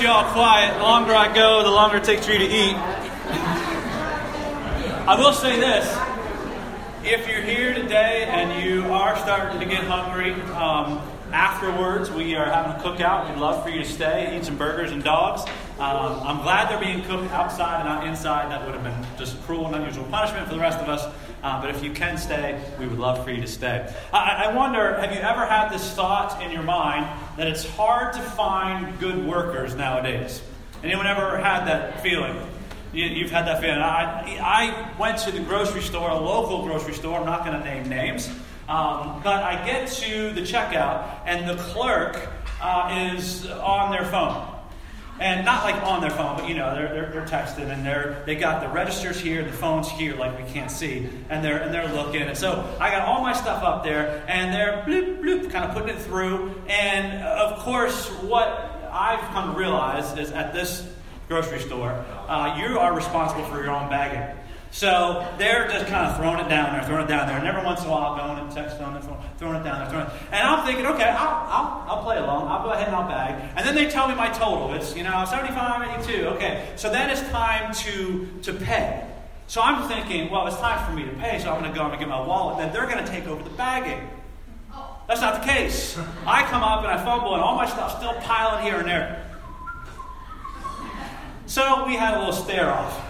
get you all quiet. The longer I go, the longer it takes for you to eat. I will say this. If you're here today and you are starting to get hungry, um, afterwards we are having a cookout. We'd love for you to stay, eat some burgers and dogs. Um, I'm glad they're being cooked outside and not inside. That would have been just cruel and unusual punishment for the rest of us. Uh, but if you can stay, we would love for you to stay. I, I wonder have you ever had this thought in your mind that it's hard to find good workers nowadays? Anyone ever had that feeling? You, have had that feeling. I, I went to the grocery store, a local grocery store, I'm not going to name names, um, but I get to the checkout, and the clerk uh, is on their phone and not like on their phone, but you know, they're, they're, they're, texting and they're they got the registers here, the phones here, like we can't see, and they're and they're looking. And so I got all my stuff up there, and they're bloop bloop, kind of putting it through. And of course, what I've come to realize is at this grocery store, uh, you are responsible for your own bagging. So they're just kind of throwing it down there, throwing it down there, and every once in a while going and texting phone, throwing it down there, throwing it. And I'm thinking, okay, I'll, I'll, I'll play along. I'll go ahead and I'll bag. And then they tell me my total. It's, you know, 75, 82. Okay. So then it's time to, to pay. So I'm thinking, well, it's time for me to pay, so I'm going to go and get my wallet. Then they're going to take over the bagging. That's not the case. I come up and I fumble, and all my stuff's still piling here and there. So we had a little stare off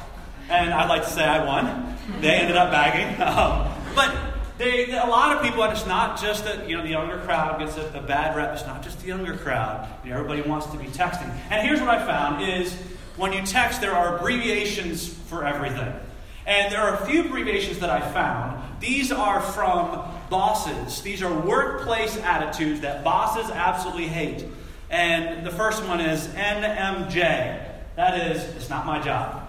and I'd like to say I won. They ended up bagging, um, but they, a lot of people, and it's not just that you know the younger crowd gets a, a bad rep. It's not just the younger crowd. You know, everybody wants to be texting. And here's what I found: is when you text, there are abbreviations for everything. And there are a few abbreviations that I found. These are from bosses. These are workplace attitudes that bosses absolutely hate. And the first one is NMJ. That is, it's not my job.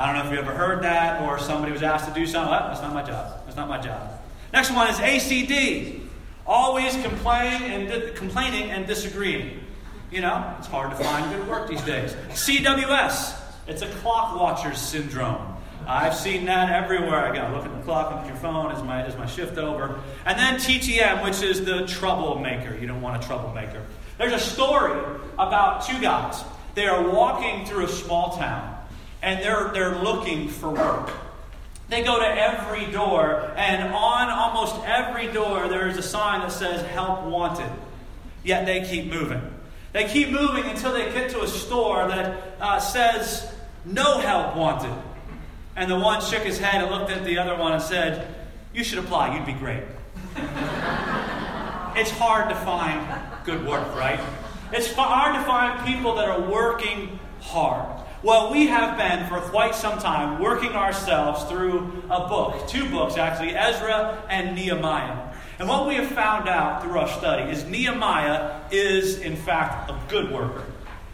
I don't know if you ever heard that or somebody was asked to do something. Well, that's not my job. That's not my job. Next one is ACD. Always complaining and, di- complaining and disagreeing. You know, it's hard to find good work these days. CWS. It's a clock watcher's syndrome. I've seen that everywhere I go. Look at the clock, look at your phone. Is my, is my shift over? And then TTM, which is the troublemaker. You don't want a troublemaker. There's a story about two guys. They are walking through a small town and they're, they're looking for work. They go to every door, and on almost every door, there is a sign that says help wanted. Yet they keep moving. They keep moving until they get to a store that uh, says no help wanted. And the one shook his head and looked at the other one and said, You should apply, you'd be great. it's hard to find good work, right? It's hard to find people that are working hard. Well, we have been for quite some time working ourselves through a book, two books actually, Ezra and Nehemiah. And what we have found out through our study is Nehemiah is, in fact, a good worker.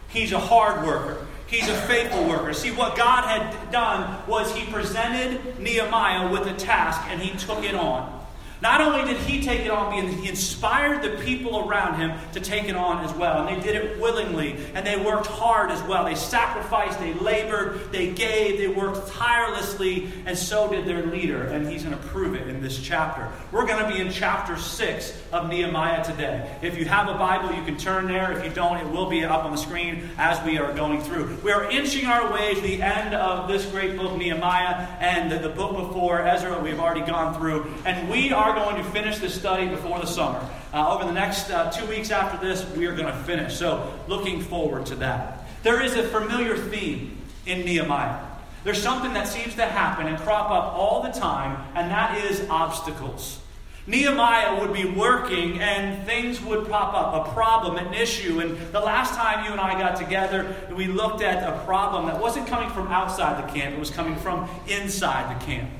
He's a hard worker. He's a faithful worker. See, what God had done was He presented Nehemiah with a task and he took it on. Not only did he take it on, but he inspired the people around him to take it on as well. And they did it willingly, and they worked hard as well. They sacrificed, they labored, they gave, they worked tirelessly, and so did their leader. And he's going to prove it in this chapter. We're going to be in chapter 6 of Nehemiah today. If you have a Bible, you can turn there. If you don't, it will be up on the screen as we are going through. We are inching our way to the end of this great book, Nehemiah, and the, the book before Ezra, we've already gone through. And we are are going to finish this study before the summer. Uh, over the next uh, two weeks after this, we are going to finish. So, looking forward to that. There is a familiar theme in Nehemiah. There's something that seems to happen and crop up all the time, and that is obstacles. Nehemiah would be working and things would pop up, a problem, an issue. And the last time you and I got together, we looked at a problem that wasn't coming from outside the camp, it was coming from inside the camp.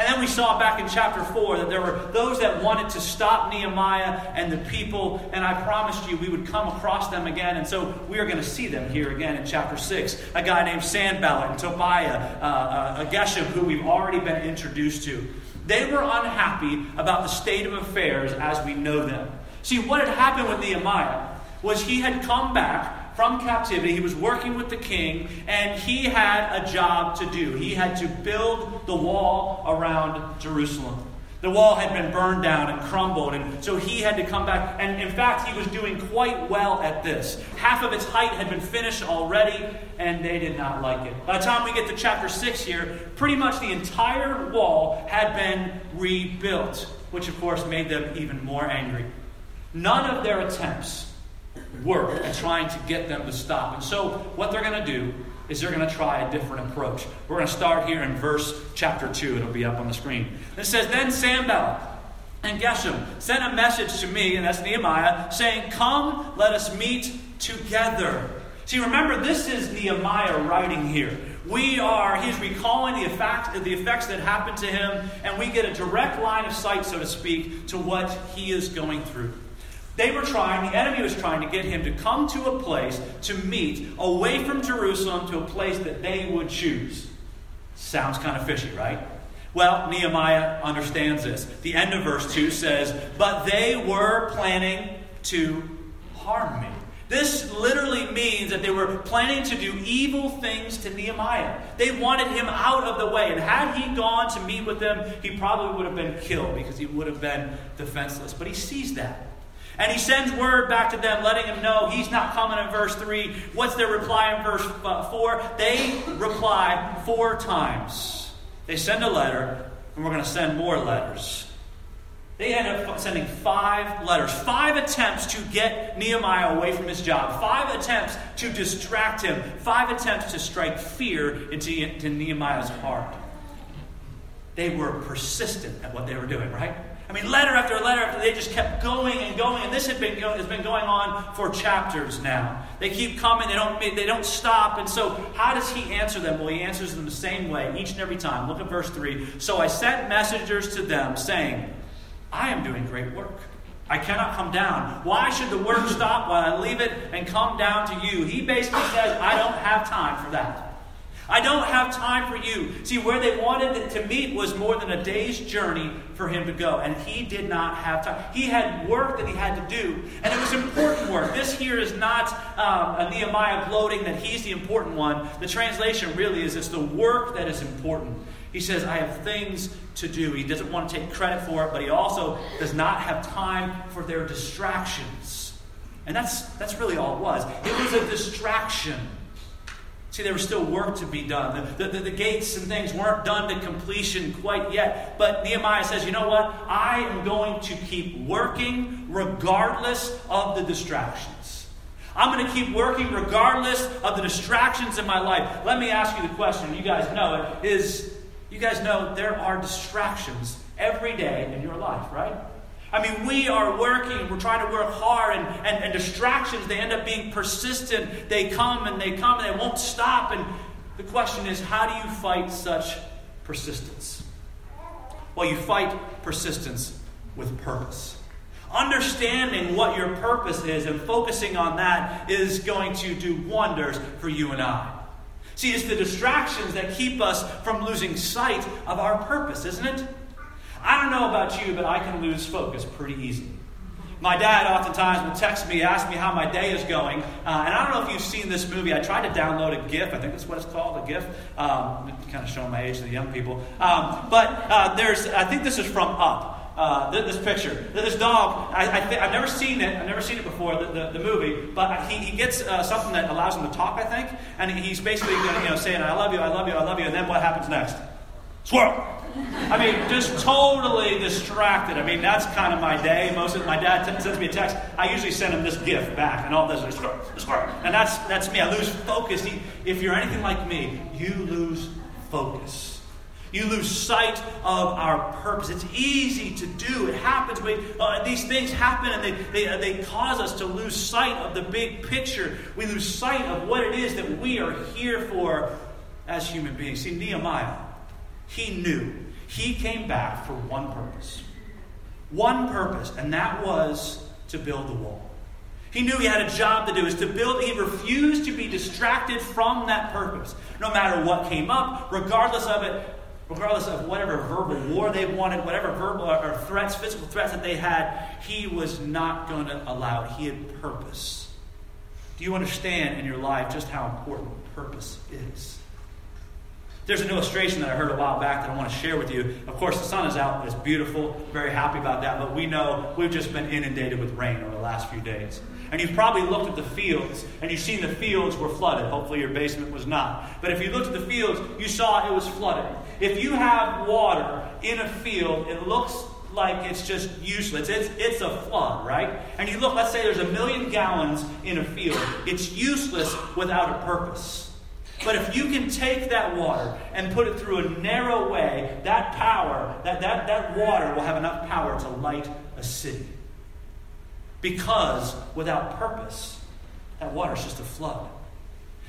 And then we saw back in chapter 4 that there were those that wanted to stop Nehemiah and the people, and I promised you we would come across them again. And so we are going to see them here again in chapter 6. A guy named Sanballat and Tobiah, uh, uh, a Geshem, who we've already been introduced to. They were unhappy about the state of affairs as we know them. See, what had happened with Nehemiah was he had come back from captivity. He was working with the king, and he had a job to do. He had to build the wall around Jerusalem. The wall had been burned down and crumbled, and so he had to come back. And in fact, he was doing quite well at this. Half of its height had been finished already, and they did not like it. By the time we get to chapter 6 here, pretty much the entire wall had been rebuilt, which of course made them even more angry. None of their attempts worked at trying to get them to stop. And so, what they're going to do is they're going to try a different approach. We're going to start here in verse chapter 2. It'll be up on the screen. It says, Then Sanballat and Geshem sent a message to me, and that's Nehemiah, saying, Come, let us meet together. See, remember, this is Nehemiah writing here. We are, he's recalling the, effect, the effects that happened to him, and we get a direct line of sight, so to speak, to what he is going through. They were trying, the enemy was trying to get him to come to a place to meet away from Jerusalem to a place that they would choose. Sounds kind of fishy, right? Well, Nehemiah understands this. The end of verse 2 says, But they were planning to harm me. This literally means that they were planning to do evil things to Nehemiah. They wanted him out of the way. And had he gone to meet with them, he probably would have been killed because he would have been defenseless. But he sees that. And he sends word back to them, letting them know he's not coming in verse 3. What's their reply in verse uh, 4? They reply four times. They send a letter, and we're going to send more letters. They end up sending five letters, five attempts to get Nehemiah away from his job, five attempts to distract him, five attempts to strike fear into, into Nehemiah's heart. They were persistent at what they were doing, right? I mean, letter after letter after they just kept going and going, and this had been has been going on for chapters now. They keep coming, they don't they don't stop, and so how does he answer them? Well, he answers them the same way each and every time. Look at verse three. So I sent messengers to them, saying, "I am doing great work." I cannot come down. Why should the work stop while I leave it and come down to you? He basically says, I don't have time for that. I don't have time for you. See, where they wanted to meet was more than a day's journey for him to go, and he did not have time. He had work that he had to do, and it was important work. This here is not um, a Nehemiah gloating that he's the important one. The translation really is it's the work that is important. He says, I have things to do. He doesn't want to take credit for it, but he also does not have time for their distractions. And that's, that's really all it was. It was a distraction. See, there was still work to be done. The, the, the, gates and things weren't done to completion quite yet. But Nehemiah says, you know what? I am going to keep working regardless of the distractions. I'm going to keep working regardless of the distractions in my life. Let me ask you the question, you guys know it, is you guys know there are distractions every day in your life, right? I mean, we are working, we're trying to work hard, and, and, and distractions, they end up being persistent. They come and they come and they won't stop. And the question is, how do you fight such persistence? Well, you fight persistence with purpose. Understanding what your purpose is and focusing on that is going to do wonders for you and I. See, it's the distractions that keep us from losing sight of our purpose, isn't it? I don't know about you, but I can lose focus pretty easily. My dad oftentimes will text me, ask me how my day is going. Uh, and I don't know if you've seen this movie. I tried to download a GIF. I think that's what it's called, a GIF. Um, kind of showing my age to the young people. Um, but uh, there's, I think this is from Up. Uh, this, this, picture. This dog, I, I have never seen it. I've never seen it before, the, the, the movie. But he, he gets uh, something that allows him to talk, I think. And he's basically you know, saying, I love you, I love you, I love you. And then what happens next? Squirrel! I mean, just totally distracted. I mean, that's kind of my day. Most of my dad t- sends me a text. I usually send him this gift back, and all of this is and that's that's me. I lose focus. If you're anything like me, you lose focus. You lose sight of our purpose. It's easy to do. It happens. We, uh, these things happen and they, they, uh, they cause us to lose sight of the big picture. We lose sight of what it is that we are here for as human beings. See, Nehemiah, he knew he came back for one purpose. One purpose, and that was to build the wall. He knew he had a job to do, is to build. He refused to be distracted from that purpose. No matter what came up, regardless of it, regardless of whatever verbal war they wanted, whatever verbal or threats, physical threats that they had, he was not going to allow it. He had purpose. Do you understand in your life just how important purpose is? There's an illustration that I heard a while back that I want to share with you. Of course, the sun is out, it's beautiful, very happy about that, but we know we've just been inundated with rain over the last few days. And you've probably looked at the fields and you've seen the fields were flooded. Hopefully, your basement was not. But if you looked at the fields, you saw it was flooded. If you have water in a field, it looks like it's just useless. It's, it's a flood, right? And you look, let's say there's a million gallons in a field. It's useless without a purpose. But if you can take that water and put it through a narrow way, that power, that, that, that water will have enough power to light a city. Because without purpose, that water is just a flood.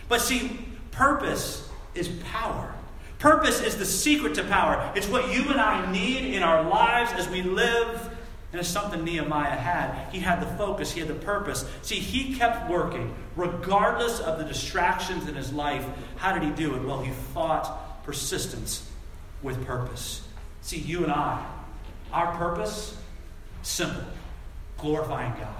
But see, purpose is power. Purpose is the secret to power. It's what you and I need in our lives as we live and it's something Nehemiah had. He had the focus, he had the purpose. See, he kept working regardless of the distractions in his life. How did he do it? Well, he fought persistence with purpose. See, you and I, our purpose, simple glorifying God.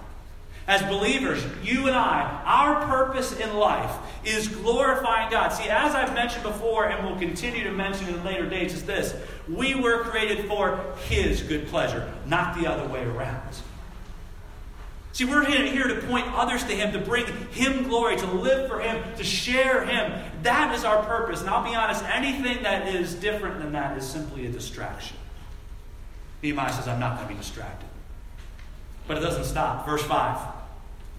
As believers, you and I, our purpose in life is glorifying God. See, as I've mentioned before and will continue to mention in later dates, is this we were created for His good pleasure, not the other way around. See, we're here to point others to Him, to bring Him glory, to live for Him, to share Him. That is our purpose. And I'll be honest, anything that is different than that is simply a distraction. Nehemiah says, I'm not going to be distracted. But it doesn't stop. Verse 5.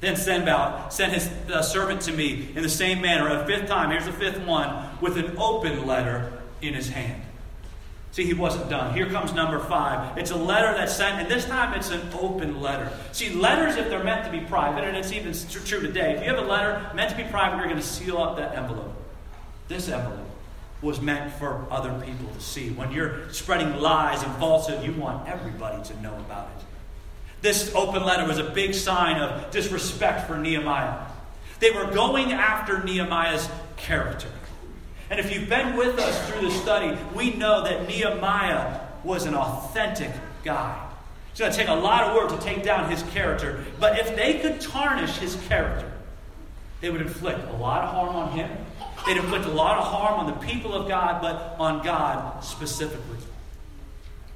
Then Sanballat sent his uh, servant to me in the same manner, a fifth time. Here's the fifth one, with an open letter in his hand. See, he wasn't done. Here comes number five. It's a letter that's sent, and this time it's an open letter. See, letters, if they're meant to be private, and it's even true today, if you have a letter meant to be private, you're going to seal up that envelope. This envelope was meant for other people to see. When you're spreading lies and falsehood, you want everybody to know about it. This open letter was a big sign of disrespect for Nehemiah. They were going after Nehemiah's character. And if you've been with us through the study, we know that Nehemiah was an authentic guy. It's going to take a lot of work to take down his character. But if they could tarnish his character, they would inflict a lot of harm on him. They'd inflict a lot of harm on the people of God, but on God specifically.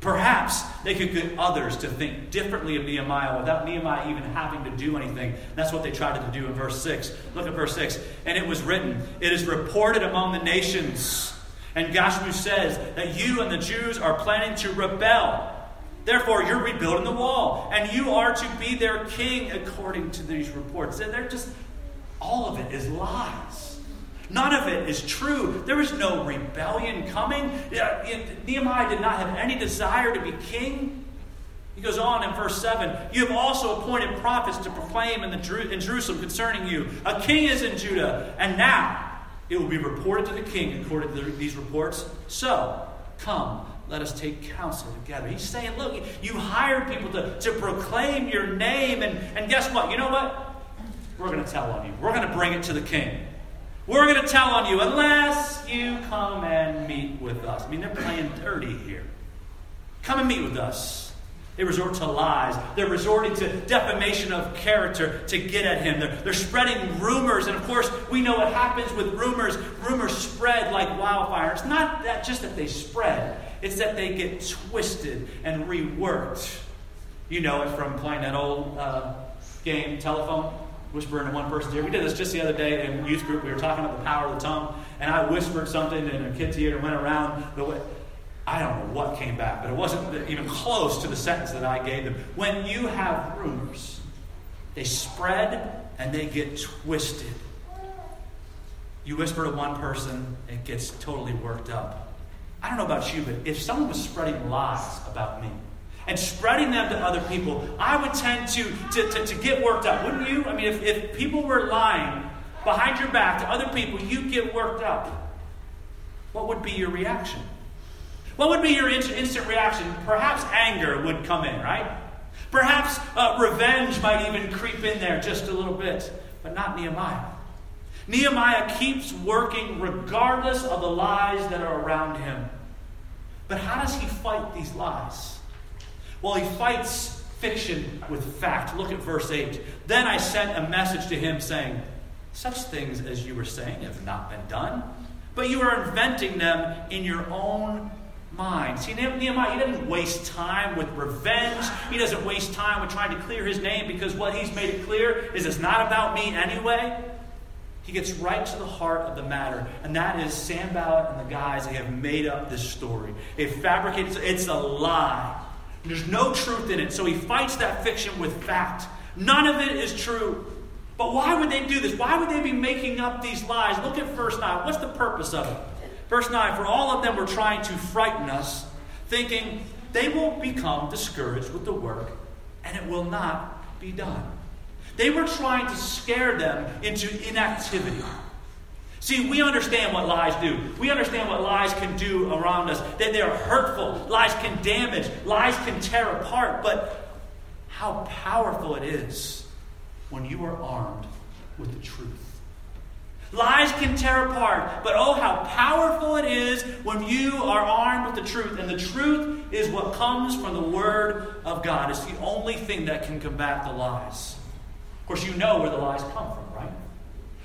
Perhaps they could get others to think differently of Nehemiah without Nehemiah even having to do anything. That's what they tried to do in verse 6. Look at verse 6. And it was written, It is reported among the nations. And Gashmu says that you and the Jews are planning to rebel. Therefore, you're rebuilding the wall, and you are to be their king according to these reports. And they're just, all of it is lies. None of it is true. There is no rebellion coming. Nehemiah did not have any desire to be king. He goes on in verse 7 You have also appointed prophets to proclaim in, the, in Jerusalem concerning you. A king is in Judah, and now it will be reported to the king according to these reports. So, come, let us take counsel together. He's saying, Look, you hired people to, to proclaim your name, and, and guess what? You know what? We're going to tell on you. We're going to bring it to the king. We're going to tell on you unless you come and meet with us. I mean, they're playing dirty here. Come and meet with us. They resort to lies. They're resorting to defamation of character to get at him. They're, they're spreading rumors. And of course, we know what happens with rumors. Rumors spread like wildfire. It's not that just that they spread, it's that they get twisted and reworked. You know it from playing that old uh, game, telephone whisper into one person's ear. We did this just the other day in youth group. We were talking about the power of the tongue, and I whispered something in a kid's ear and went around the way. I don't know what came back, but it wasn't even close to the sentence that I gave them. When you have rumors, they spread and they get twisted. You whisper to one person, it gets totally worked up. I don't know about you, but if someone was spreading lies about me, and spreading them to other people, I would tend to, to, to, to get worked up, wouldn't you? I mean, if, if people were lying behind your back to other people, you'd get worked up. What would be your reaction? What would be your instant reaction? Perhaps anger would come in, right? Perhaps uh, revenge might even creep in there just a little bit, but not Nehemiah. Nehemiah keeps working regardless of the lies that are around him. But how does he fight these lies? Well, he fights fiction with fact. Look at verse 8. Then I sent a message to him saying, Such things as you were saying have not been done, but you are inventing them in your own mind. See, Nehemiah, he doesn't waste time with revenge. He doesn't waste time with trying to clear his name because what he's made it clear is it's not about me anyway. He gets right to the heart of the matter, and that is Sanballat and the guys, they have made up this story. They fabricated it's a lie. There's no truth in it, so he fights that fiction with fact. None of it is true. But why would they do this? Why would they be making up these lies? Look at verse 9. What's the purpose of it? Verse 9 For all of them were trying to frighten us, thinking they will become discouraged with the work and it will not be done. They were trying to scare them into inactivity. See, we understand what lies do. We understand what lies can do around us. That they are hurtful. Lies can damage. Lies can tear apart. But how powerful it is when you are armed with the truth. Lies can tear apart, but oh, how powerful it is when you are armed with the truth. And the truth is what comes from the Word of God. It's the only thing that can combat the lies. Of course, you know where the lies come from, right?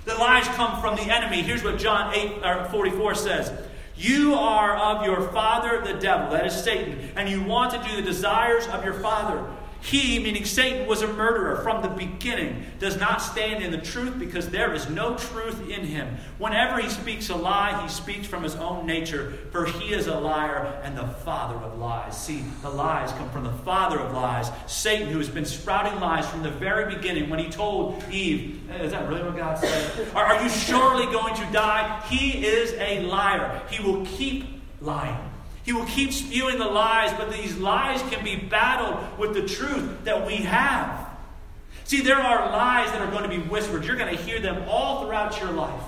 The lies come from the enemy. Here's what John 8 uh, 44 says. You are of your father, the devil, that is Satan, and you want to do the desires of your father. He, meaning Satan, was a murderer from the beginning, does not stand in the truth because there is no truth in him. Whenever he speaks a lie, he speaks from his own nature, for he is a liar and the father of lies. See, the lies come from the father of lies, Satan, who has been sprouting lies from the very beginning when he told Eve, Is that really what God said? Are you surely going to die? He is a liar. He will keep lying. He will keep spewing the lies, but these lies can be battled with the truth that we have. See, there are lies that are going to be whispered. You're going to hear them all throughout your life.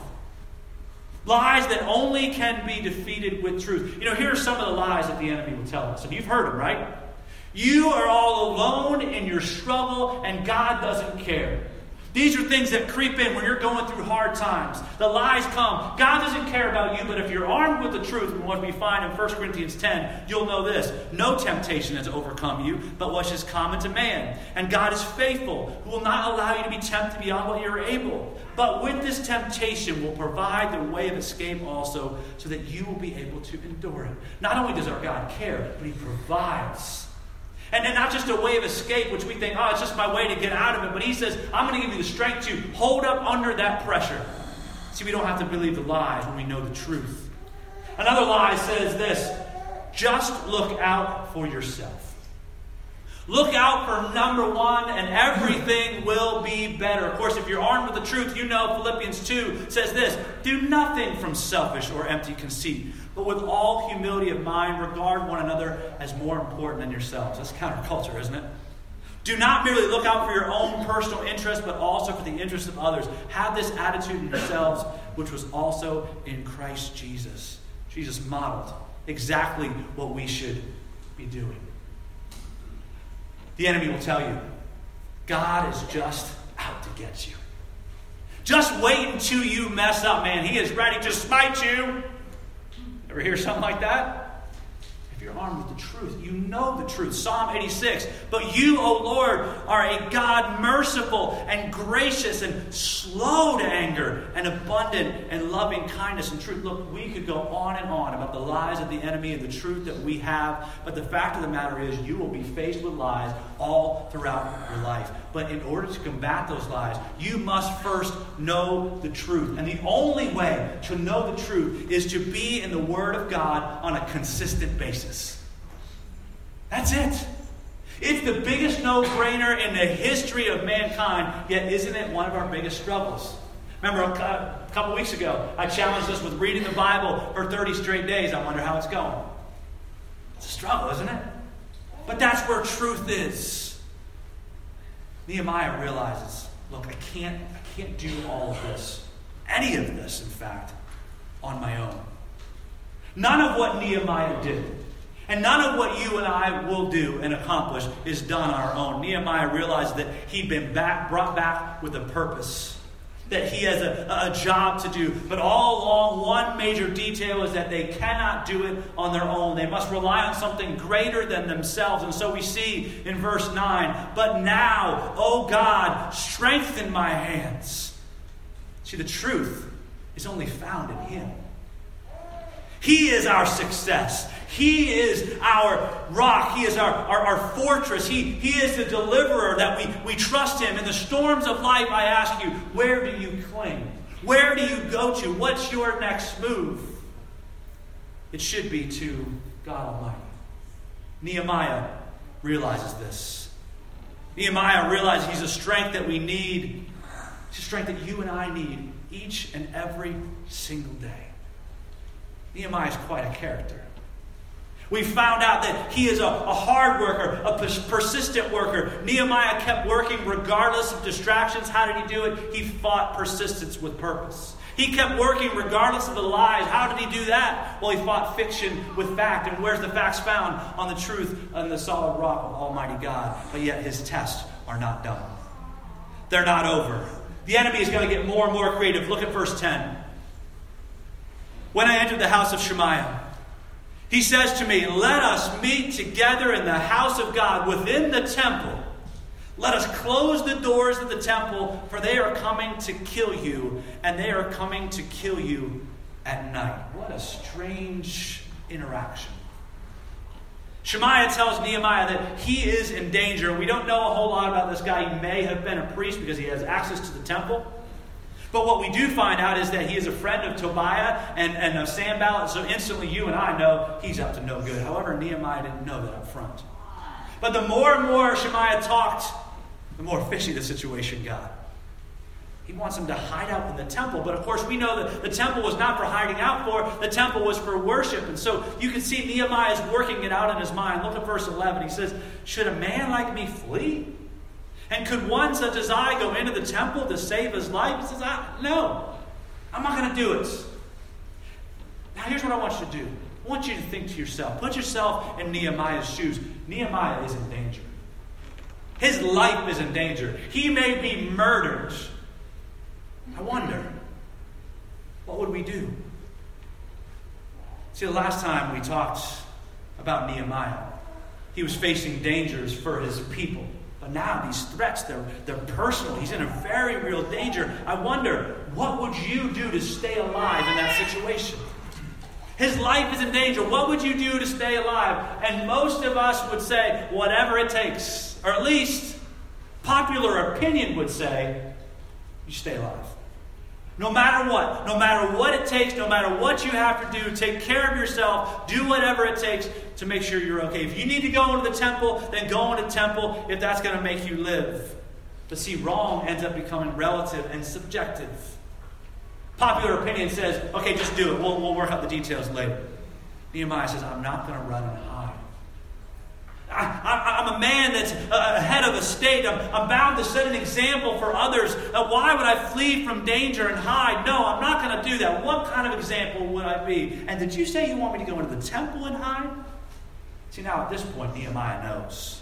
Lies that only can be defeated with truth. You know, here are some of the lies that the enemy will tell us, and you've heard them, right? You are all alone in your struggle, and God doesn't care. These are things that creep in when you're going through hard times. The lies come. God doesn't care about you, but if you're armed with the truth, and what we find in 1 Corinthians 10, you'll know this. No temptation has overcome you, but what is common to man. And God is faithful, who will not allow you to be tempted beyond what you're able. But with this temptation will provide the way of escape also, so that you will be able to endure it. Not only does our God care, but He provides and then not just a way of escape, which we think, oh, it's just my way to get out of it. But he says, I'm going to give you the strength to hold up under that pressure. See, we don't have to believe the lies when we know the truth. Another lie says this just look out for yourself. Look out for number one, and everything will be better. Of course, if you're armed with the truth, you know Philippians 2 says this Do nothing from selfish or empty conceit but with all humility of mind, regard one another as more important than yourselves. That's counterculture, isn't it? Do not merely look out for your own personal interest, but also for the interest of others. Have this attitude in yourselves, which was also in Christ Jesus. Jesus modeled exactly what we should be doing. The enemy will tell you God is just out to get you. Just wait until you mess up, man. He is ready to smite you. Ever hear something like that? You're armed with the truth, you know the truth. Psalm 86. But you, O Lord, are a God merciful and gracious and slow to anger and abundant and loving kindness and truth. Look, we could go on and on about the lies of the enemy and the truth that we have, but the fact of the matter is, you will be faced with lies all throughout your life. But in order to combat those lies, you must first know the truth. And the only way to know the truth is to be in the Word of God on a consistent basis. That's it. It's the biggest no brainer in the history of mankind, yet, isn't it one of our biggest struggles? Remember, a couple weeks ago, I challenged us with reading the Bible for 30 straight days. I wonder how it's going. It's a struggle, isn't it? But that's where truth is. Nehemiah realizes, look, I can't, I can't do all of this, any of this, in fact, on my own. None of what Nehemiah did, and none of what you and I will do and accomplish is done on our own. Nehemiah realized that he'd been back, brought back with a purpose that he has a, a job to do. But all along, one major detail is that they cannot do it on their own. They must rely on something greater than themselves. And so we see in verse 9, But now, O God, strengthen my hands. See, the truth is only found in him. He is our success. He is our rock. He is our, our, our, fortress. He, he is the deliverer that we, we trust Him. In the storms of life, I ask you, where do you cling? Where do you go to? What's your next move? It should be to God Almighty. Nehemiah realizes this. Nehemiah realizes he's a strength that we need. It's a strength that you and I need each and every single day. Nehemiah is quite a character. We found out that he is a, a hard worker, a persistent worker. Nehemiah kept working regardless of distractions. How did he do it? He fought persistence with purpose. He kept working regardless of the lies. How did he do that? Well, he fought fiction with fact. And where's the facts found? On the truth and the solid rock of Almighty God. But yet his tests are not done. They're not over. The enemy is going to get more and more creative. Look at verse 10. When I entered the house of Shemaiah, he says to me, Let us meet together in the house of God within the temple. Let us close the doors of the temple, for they are coming to kill you, and they are coming to kill you at night. What a strange interaction. Shemaiah tells Nehemiah that he is in danger. We don't know a whole lot about this guy. He may have been a priest because he has access to the temple. But what we do find out is that he is a friend of Tobiah and, and of Sanballat, so instantly you and I know he's up to no good. However, Nehemiah didn't know that up front. But the more and more Shemaiah talked, the more fishy the situation got. He wants him to hide out in the temple. But of course, we know that the temple was not for hiding out for, the temple was for worship. And so you can see Nehemiah is working it out in his mind. Look at verse 11. He says, Should a man like me flee? And could one such as I go into the temple to save his life? He says, I, No, I'm not going to do it. Now, here's what I want you to do I want you to think to yourself, put yourself in Nehemiah's shoes. Nehemiah is in danger. His life is in danger. He may be murdered. I wonder, what would we do? See, the last time we talked about Nehemiah, he was facing dangers for his people. But now these threats, they're, they're personal. He's in a very real danger. I wonder, what would you do to stay alive in that situation? His life is in danger. What would you do to stay alive? And most of us would say, whatever it takes. Or at least, popular opinion would say, you stay alive. No matter what, no matter what it takes, no matter what you have to do, take care of yourself, do whatever it takes to make sure you're okay. If you need to go into the temple, then go into the temple if that's going to make you live. But see, wrong ends up becoming relative and subjective. Popular opinion says, okay, just do it. We'll, we'll work out the details later. Nehemiah says, I'm not going to run and hide. I, am a man that's uh, head of a state. I'm, I'm, bound to set an example for others. Uh, why would I flee from danger and hide? No, I'm not going to do that. What kind of example would I be? And did you say you want me to go into the temple and hide? See, now at this point, Nehemiah knows.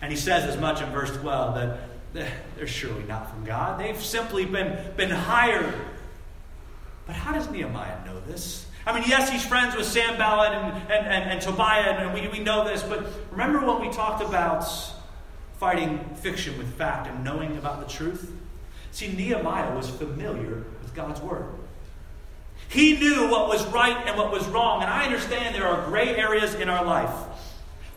And he says as much in verse 12 that they're surely not from God. They've simply been, been hired. But how does Nehemiah know this? I mean, yes, he's friends with Sanballat and, and, and, and Tobiah, and we, we know this, but remember when we talked about fighting fiction with fact and knowing about the truth? See, Nehemiah was familiar with God's Word. He knew what was right and what was wrong, and I understand there are gray areas in our life.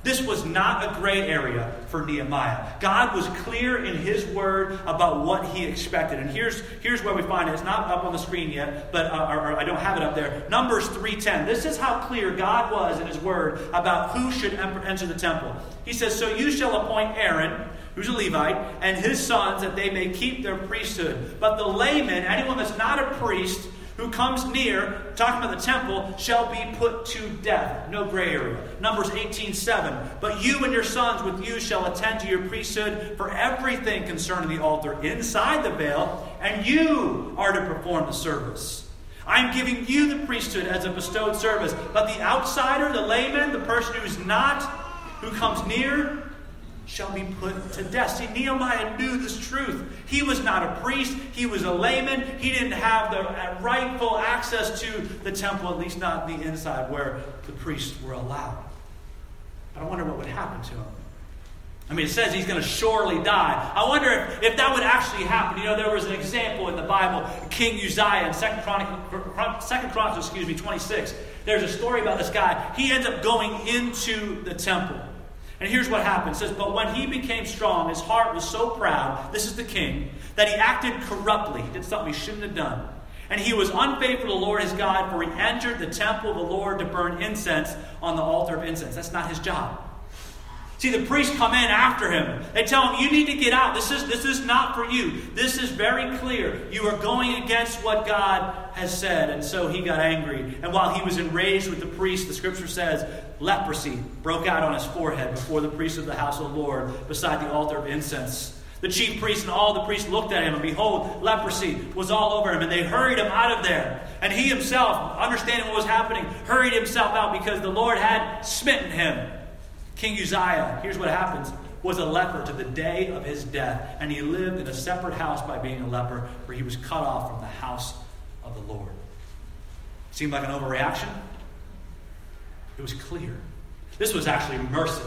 This was not a gray area for Nehemiah. God was clear in his word about what he expected. And here's, here's where we find it. It's not up on the screen yet, but uh, or, or I don't have it up there. Numbers 3.10. This is how clear God was in his word about who should enter the temple. He says, So you shall appoint Aaron, who's a Levite, and his sons, that they may keep their priesthood. But the layman, anyone that's not a priest, who comes near, talking about the temple, shall be put to death. No gray area. Numbers 18 7. But you and your sons with you shall attend to your priesthood for everything concerning the altar inside the veil, and you are to perform the service. I am giving you the priesthood as a bestowed service. But the outsider, the layman, the person who's not, who comes near, shall be put to death. See, Nehemiah knew this truth. He was not a priest, he was a layman. He didn't have the uh, rightful access to the temple, at least not the inside where the priests were allowed. But I wonder what would happen to him. I mean, it says he's going to surely die. I wonder if, if that would actually happen. You know, there was an example in the Bible, King Uzziah in Second Chronicles, Chronicles, excuse me, 26. there's a story about this guy. He ends up going into the temple. And here's what happens. It says, But when he became strong, his heart was so proud, this is the king, that he acted corruptly. He did something he shouldn't have done. And he was unfaithful to the Lord his God, for he entered the temple of the Lord to burn incense on the altar of incense. That's not his job. See, the priests come in after him. They tell him, You need to get out. This is, this is not for you. This is very clear. You are going against what God has said. And so he got angry. And while he was enraged with the priest, the scripture says, leprosy broke out on his forehead before the priest of the house of the Lord beside the altar of incense. The chief priest and all the priests looked at him, and behold, leprosy was all over him, and they hurried him out of there. And he himself, understanding what was happening, hurried himself out because the Lord had smitten him. King Uzziah, here's what happens, was a leper to the day of his death, and he lived in a separate house by being a leper, for he was cut off from the house of the Lord. Seemed like an overreaction? It was clear. This was actually mercy.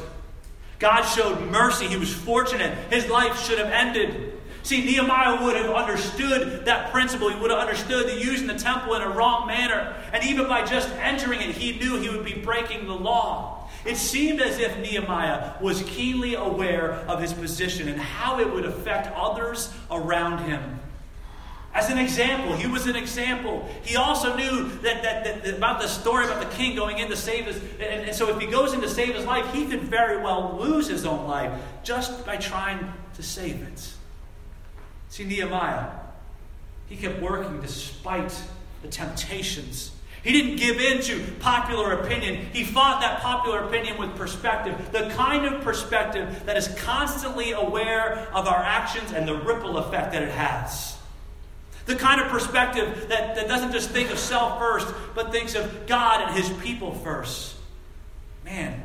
God showed mercy. He was fortunate. His life should have ended. See, Nehemiah would have understood that principle. He would have understood the using the temple in a wrong manner. And even by just entering it, he knew he would be breaking the law. It seemed as if Nehemiah was keenly aware of his position and how it would affect others around him. As an example, he was an example. He also knew that, that, that, about the story about the king going in to save his. And, and so, if he goes in to save his life, he could very well lose his own life just by trying to save it. See, Nehemiah, he kept working despite the temptations he didn't give in to popular opinion. He fought that popular opinion with perspective, the kind of perspective that is constantly aware of our actions and the ripple effect that it has. The kind of perspective that, that doesn't just think of self first, but thinks of God and his people first. Man,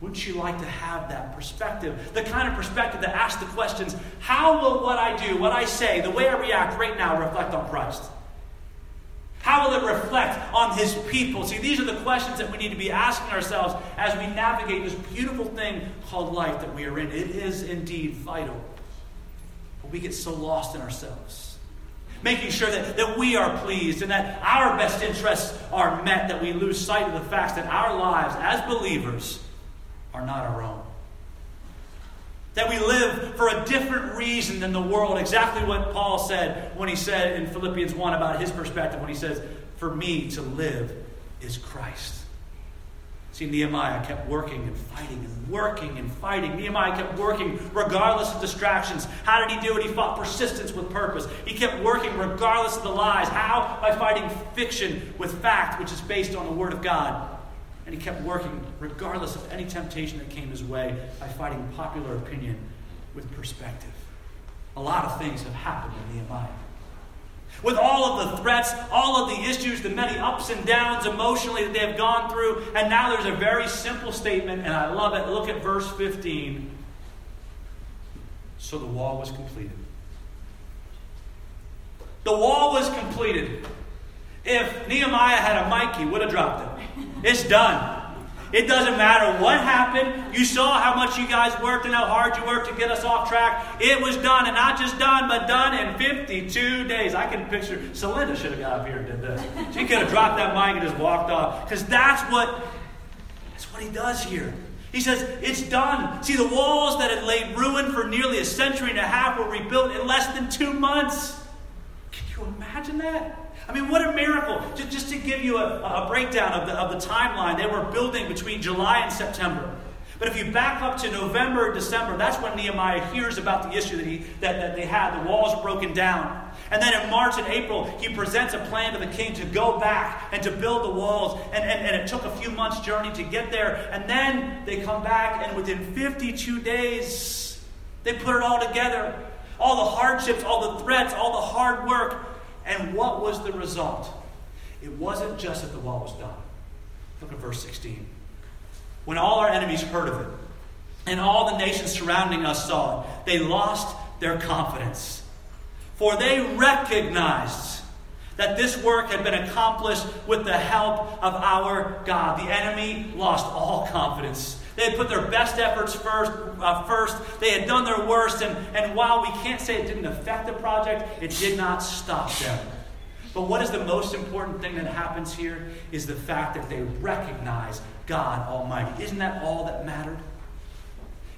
wouldn't you like to have that perspective? The kind of perspective that asks the questions how will what I do, what I say, the way I react right now reflect on Christ? How will it reflect on his people? See, these are the questions that we need to be asking ourselves as we navigate this beautiful thing called life that we are in. It is indeed vital. But we get so lost in ourselves. Making sure that, that we are pleased and that our best interests are met, that we lose sight of the fact that our lives as believers are not our own. That we live for a different reason than the world. Exactly what Paul said when he said in Philippians 1 about his perspective, when he says, For me to live is Christ. See, Nehemiah kept working and fighting and working and fighting. Nehemiah kept working regardless of distractions. How did he do it? He fought persistence with purpose. He kept working regardless of the lies. How? By fighting fiction with fact, which is based on the Word of God. And he kept working regardless of any temptation that came his way by fighting popular opinion with perspective. A lot of things have happened in Nehemiah. With all of the threats, all of the issues, the many ups and downs emotionally that they have gone through, and now there's a very simple statement, and I love it. Look at verse 15. So the wall was completed. The wall was completed. If Nehemiah had a mic, he would have dropped it. It's done. It doesn't matter what happened. You saw how much you guys worked and how hard you worked to get us off track. It was done, and not just done, but done in 52 days. I can picture Celinda should have got up here and did this. She could have dropped that mic and just walked off. Because that's what that's what he does here. He says, It's done. See, the walls that had laid ruined for nearly a century and a half were rebuilt in less than two months. Can you imagine that? I mean, what a miracle. Just, to give you a, a breakdown of the, of the timeline, they were building between July and September. But if you back up to November, December, that's when Nehemiah hears about the issue that, he, that, that they had. The walls broken down. And then in March and April, he presents a plan to the king to go back and to build the walls. And, and, and it took a few months' journey to get there. And then they come back, and within 52 days, they put it all together. All the hardships, all the threats, all the hard work. And what was the result? It wasn't just that the wall was done. Look at verse 16. When all our enemies heard of it, and all the nations surrounding us saw it, they lost their confidence. For they recognized that this work had been accomplished with the help of our God. The enemy lost all confidence. They had put their best efforts first. Uh, first. They had done their worst, and, and while we can't say it didn't affect the project, it did not stop them. But what is the most important thing that happens here is the fact that they recognize God Almighty. Isn't that all that mattered?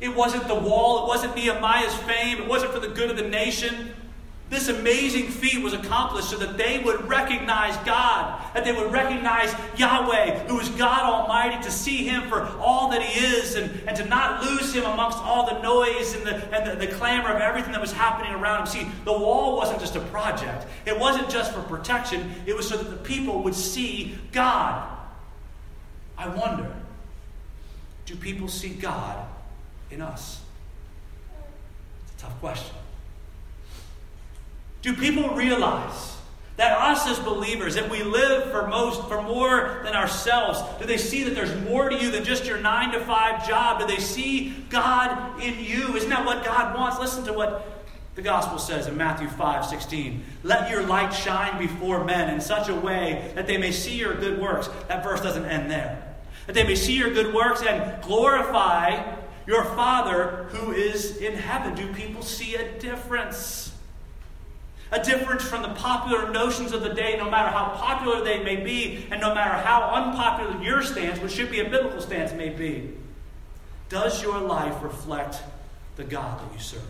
It wasn't the wall, it wasn't Nehemiah's fame, it wasn't for the good of the nation. This amazing feat was accomplished so that they would recognize God, that they would recognize Yahweh, who is God Almighty, to see Him for all that He is, and, and to not lose Him amongst all the noise and, the, and the, the clamor of everything that was happening around Him. See, the wall wasn't just a project, it wasn't just for protection, it was so that the people would see God. I wonder do people see God in us? It's a tough question. Do people realize that us as believers, that we live for most for more than ourselves, do they see that there's more to you than just your nine to five job? Do they see God in you? Isn't that what God wants? Listen to what the gospel says in Matthew 5 16. Let your light shine before men in such a way that they may see your good works. That verse doesn't end there. That they may see your good works and glorify your Father who is in heaven. Do people see a difference? A difference from the popular notions of the day, no matter how popular they may be, and no matter how unpopular your stance, which should be a biblical stance, may be. Does your life reflect the God that you serve?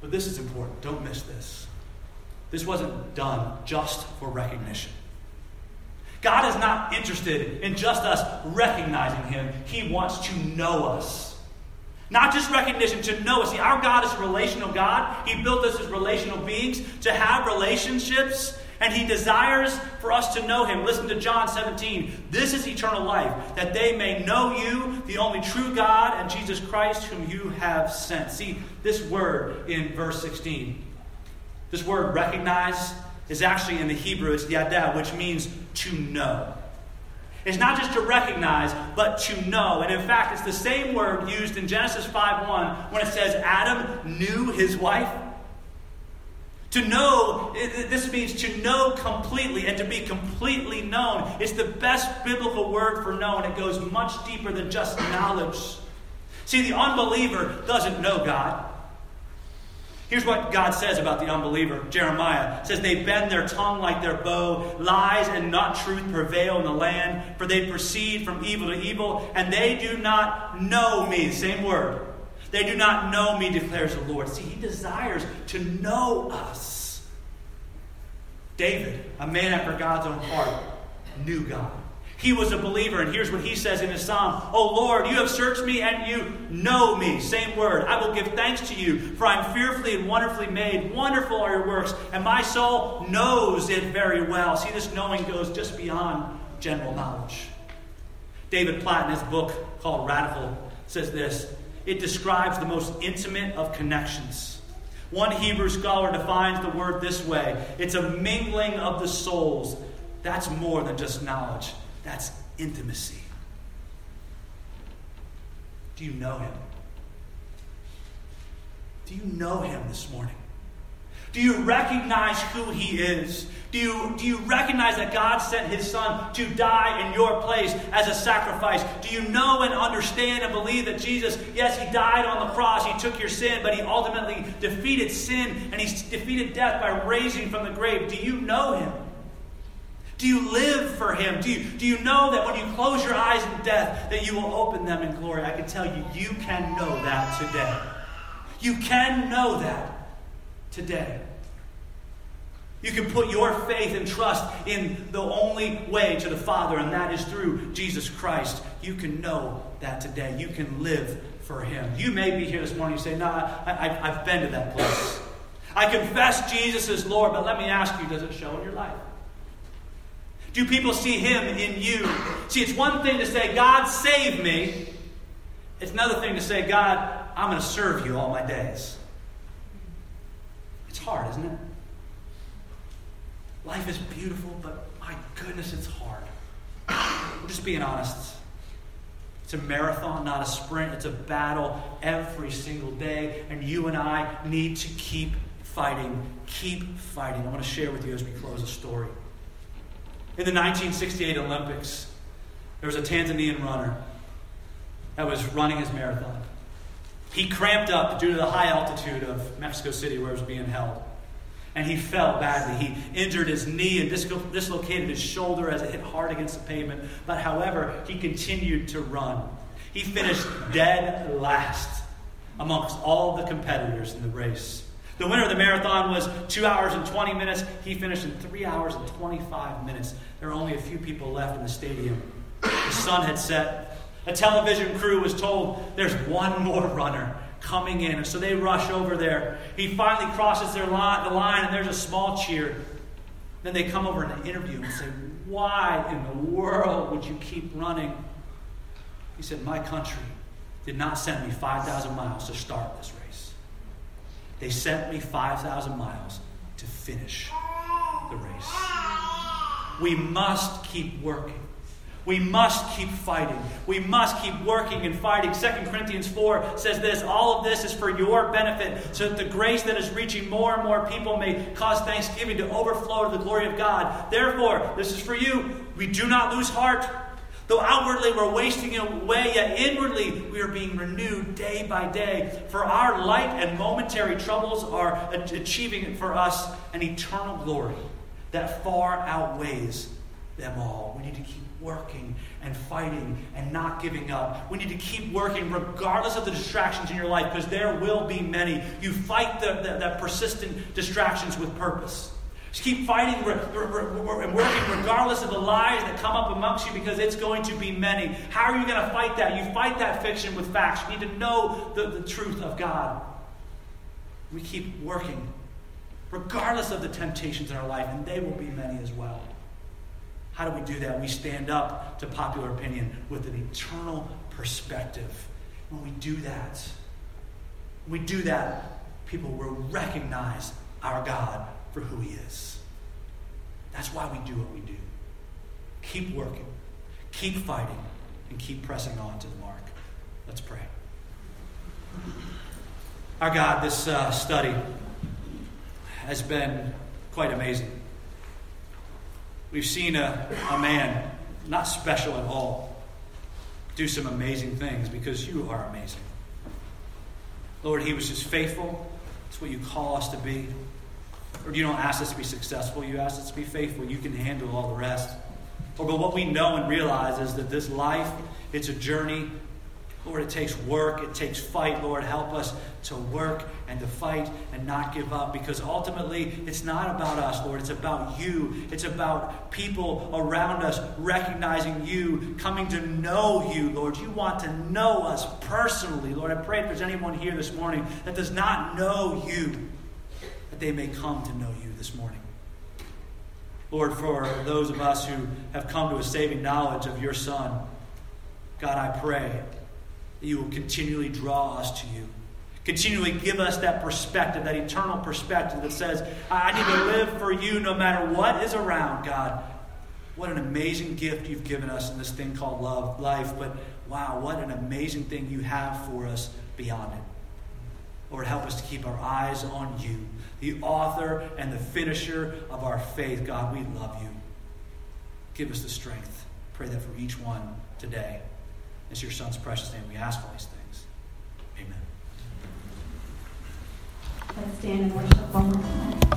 But this is important. Don't miss this. This wasn't done just for recognition. God is not interested in just us recognizing Him, He wants to know us. Not just recognition, to know. See, our God is a relational God. He built us as relational beings to have relationships, and He desires for us to know Him. Listen to John 17. This is eternal life, that they may know you, the only true God, and Jesus Christ, whom you have sent. See, this word in verse 16, this word recognize, is actually in the Hebrew, it's yada, which means to know. It's not just to recognize, but to know. And in fact, it's the same word used in Genesis 5:1 when it says Adam knew his wife. To know, this means to know completely and to be completely known. It's the best biblical word for know, and it goes much deeper than just knowledge. See, the unbeliever doesn't know God. Here's what God says about the unbeliever. Jeremiah says, They bend their tongue like their bow. Lies and not truth prevail in the land, for they proceed from evil to evil, and they do not know me. Same word. They do not know me, declares the Lord. See, he desires to know us. David, a man after God's own heart, knew God. He was a believer, and here's what he says in his psalm Oh Lord, you have searched me and you know me. Same word. I will give thanks to you, for I am fearfully and wonderfully made. Wonderful are your works, and my soul knows it very well. See, this knowing goes just beyond general knowledge. David Platt, in his book called Radical, says this it describes the most intimate of connections. One Hebrew scholar defines the word this way it's a mingling of the souls. That's more than just knowledge. That's intimacy. Do you know him? Do you know him this morning? Do you recognize who he is? Do you, do you recognize that God sent his son to die in your place as a sacrifice? Do you know and understand and believe that Jesus, yes, he died on the cross, he took your sin, but he ultimately defeated sin and he defeated death by raising from the grave? Do you know him? Do you live for Him? Do you, do you know that when you close your eyes in death, that you will open them in glory? I can tell you, you can know that today. You can know that today. You can put your faith and trust in the only way to the Father, and that is through Jesus Christ. You can know that today. You can live for Him. You may be here this morning and say, No, I, have been to that place. I confess Jesus is Lord, but let me ask you, does it show in your life? Do people see Him in you? See, it's one thing to say, God, save me. It's another thing to say, God, I'm going to serve you all my days. It's hard, isn't it? Life is beautiful, but my goodness, it's hard. We're just being honest. It's a marathon, not a sprint. It's a battle every single day, and you and I need to keep fighting. Keep fighting. I want to share with you as we close a story. In the 1968 Olympics, there was a Tanzanian runner that was running his marathon. He cramped up due to the high altitude of Mexico City where it was being held. and he fell badly. He injured his knee and dislocated his shoulder as it hit hard against the pavement. But however, he continued to run. He finished dead last amongst all the competitors in the race. The winner of the marathon was 2 hours and 20 minutes. He finished in 3 hours and 25 minutes. There were only a few people left in the stadium. The sun had set. A television crew was told there's one more runner coming in. And so they rush over there. He finally crosses their line, the line, and there's a small cheer. Then they come over and interview him and say, Why in the world would you keep running? He said, My country did not send me 5,000 miles to start this race. They sent me 5,000 miles to finish the race. We must keep working. We must keep fighting. We must keep working and fighting. 2 Corinthians 4 says this All of this is for your benefit, so that the grace that is reaching more and more people may cause thanksgiving to overflow to the glory of God. Therefore, this is for you. We do not lose heart. Though outwardly we're wasting away, yet inwardly we are being renewed day by day. For our light and momentary troubles are achieving for us an eternal glory that far outweighs them all. We need to keep working and fighting and not giving up. We need to keep working regardless of the distractions in your life because there will be many. You fight the, the, the persistent distractions with purpose. Just keep fighting and working regardless of the lies that come up amongst you because it's going to be many. How are you going to fight that? You fight that fiction with facts. You need to know the, the truth of God. We keep working regardless of the temptations in our life, and they will be many as well. How do we do that? We stand up to popular opinion with an eternal perspective. When we do that, when we do that, people will recognize our God for who He is. That's why we do what we do. Keep working, keep fighting, and keep pressing on to the mark. Let's pray. Our God, this uh, study has been quite amazing. We've seen a, a man, not special at all, do some amazing things because you are amazing. Lord, he was just faithful. It's what you call us to be. Lord, you don't ask us to be successful, you ask us to be faithful. You can handle all the rest. Lord, but what we know and realize is that this life, it's a journey Lord, it takes work, it takes fight. Lord, help us to work and to fight and not give up because ultimately it's not about us, Lord. It's about you. It's about people around us recognizing you, coming to know you, Lord. You want to know us personally, Lord. I pray if there's anyone here this morning that does not know you, that they may come to know you this morning. Lord, for those of us who have come to a saving knowledge of your Son, God, I pray that you will continually draw us to you. Continually give us that perspective, that eternal perspective that says, I need to live for you no matter what is around, God. What an amazing gift you've given us in this thing called love, life, but wow, what an amazing thing you have for us beyond it. Lord, help us to keep our eyes on you, the author and the finisher of our faith. God, we love you. Give us the strength. Pray that for each one today. It's your Son's precious name we ask all these things. Amen. Let's stand and worship one more time.